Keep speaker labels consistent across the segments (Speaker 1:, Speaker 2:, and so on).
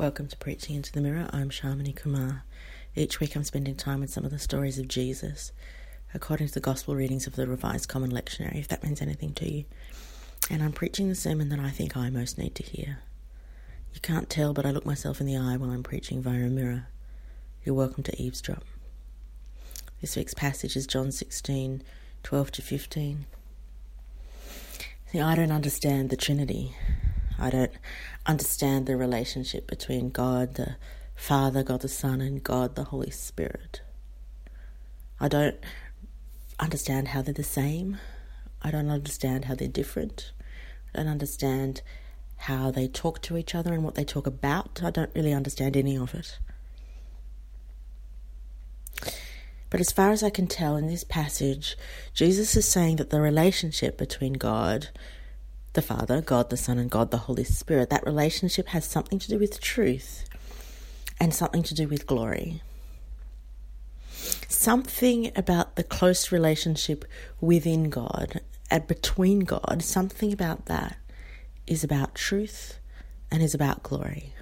Speaker 1: Welcome to Preaching into the Mirror. I'm Shamini Kumar. Each week I'm spending time with some of the stories of Jesus, according to the Gospel readings of the Revised Common Lectionary, if that means anything to you. And I'm preaching the sermon that I think I most need to hear. You can't tell, but I look myself in the eye while I'm preaching via a mirror. You're welcome to eavesdrop. This week's passage is John 16, 12 to 15. See, I don't understand the Trinity. I don't understand the relationship between God the Father, God the Son, and God the Holy Spirit. I don't understand how they're the same. I don't understand how they're different. I don't understand how they talk to each other and what they talk about. I don't really understand any of it. But as far as I can tell in this passage, Jesus is saying that the relationship between God the Father, God the Son, and God the Holy Spirit, that relationship has something to do with truth and something to do with glory. Something about the close relationship within God and between God, something about that is about truth and is about glory.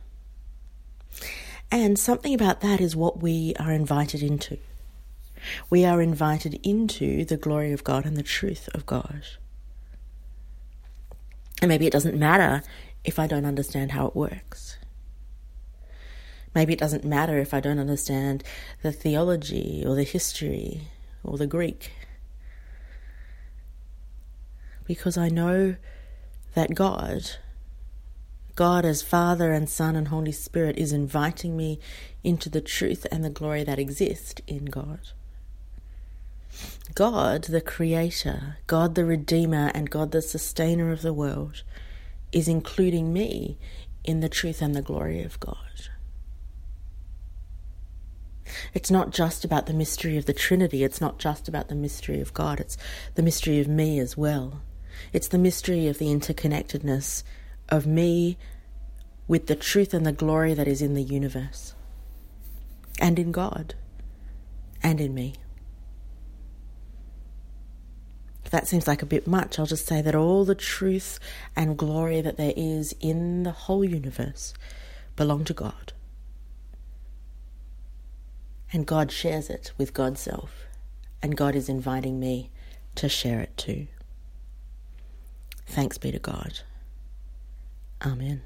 Speaker 1: And something about that is what we are invited into. We are invited into the glory of God and the truth of God. And maybe it doesn't matter if I don't understand how it works. Maybe it doesn't matter if I don't understand the theology or the history or the Greek. Because I know that God, God as Father and Son and Holy Spirit, is inviting me into the truth and the glory that exist in God. God, the Creator, God, the Redeemer, and God, the Sustainer of the world, is including me in the truth and the glory of God. It's not just about the mystery of the Trinity, it's not just about the mystery of God, it's the mystery of me as well. It's the mystery of the interconnectedness of me with the truth and the glory that is in the universe, and in God, and in me. If that seems like a bit much, I'll just say that all the truth and glory that there is in the whole universe belong to God. And God shares it with God's self, and God is inviting me to share it too. Thanks be to God. Amen.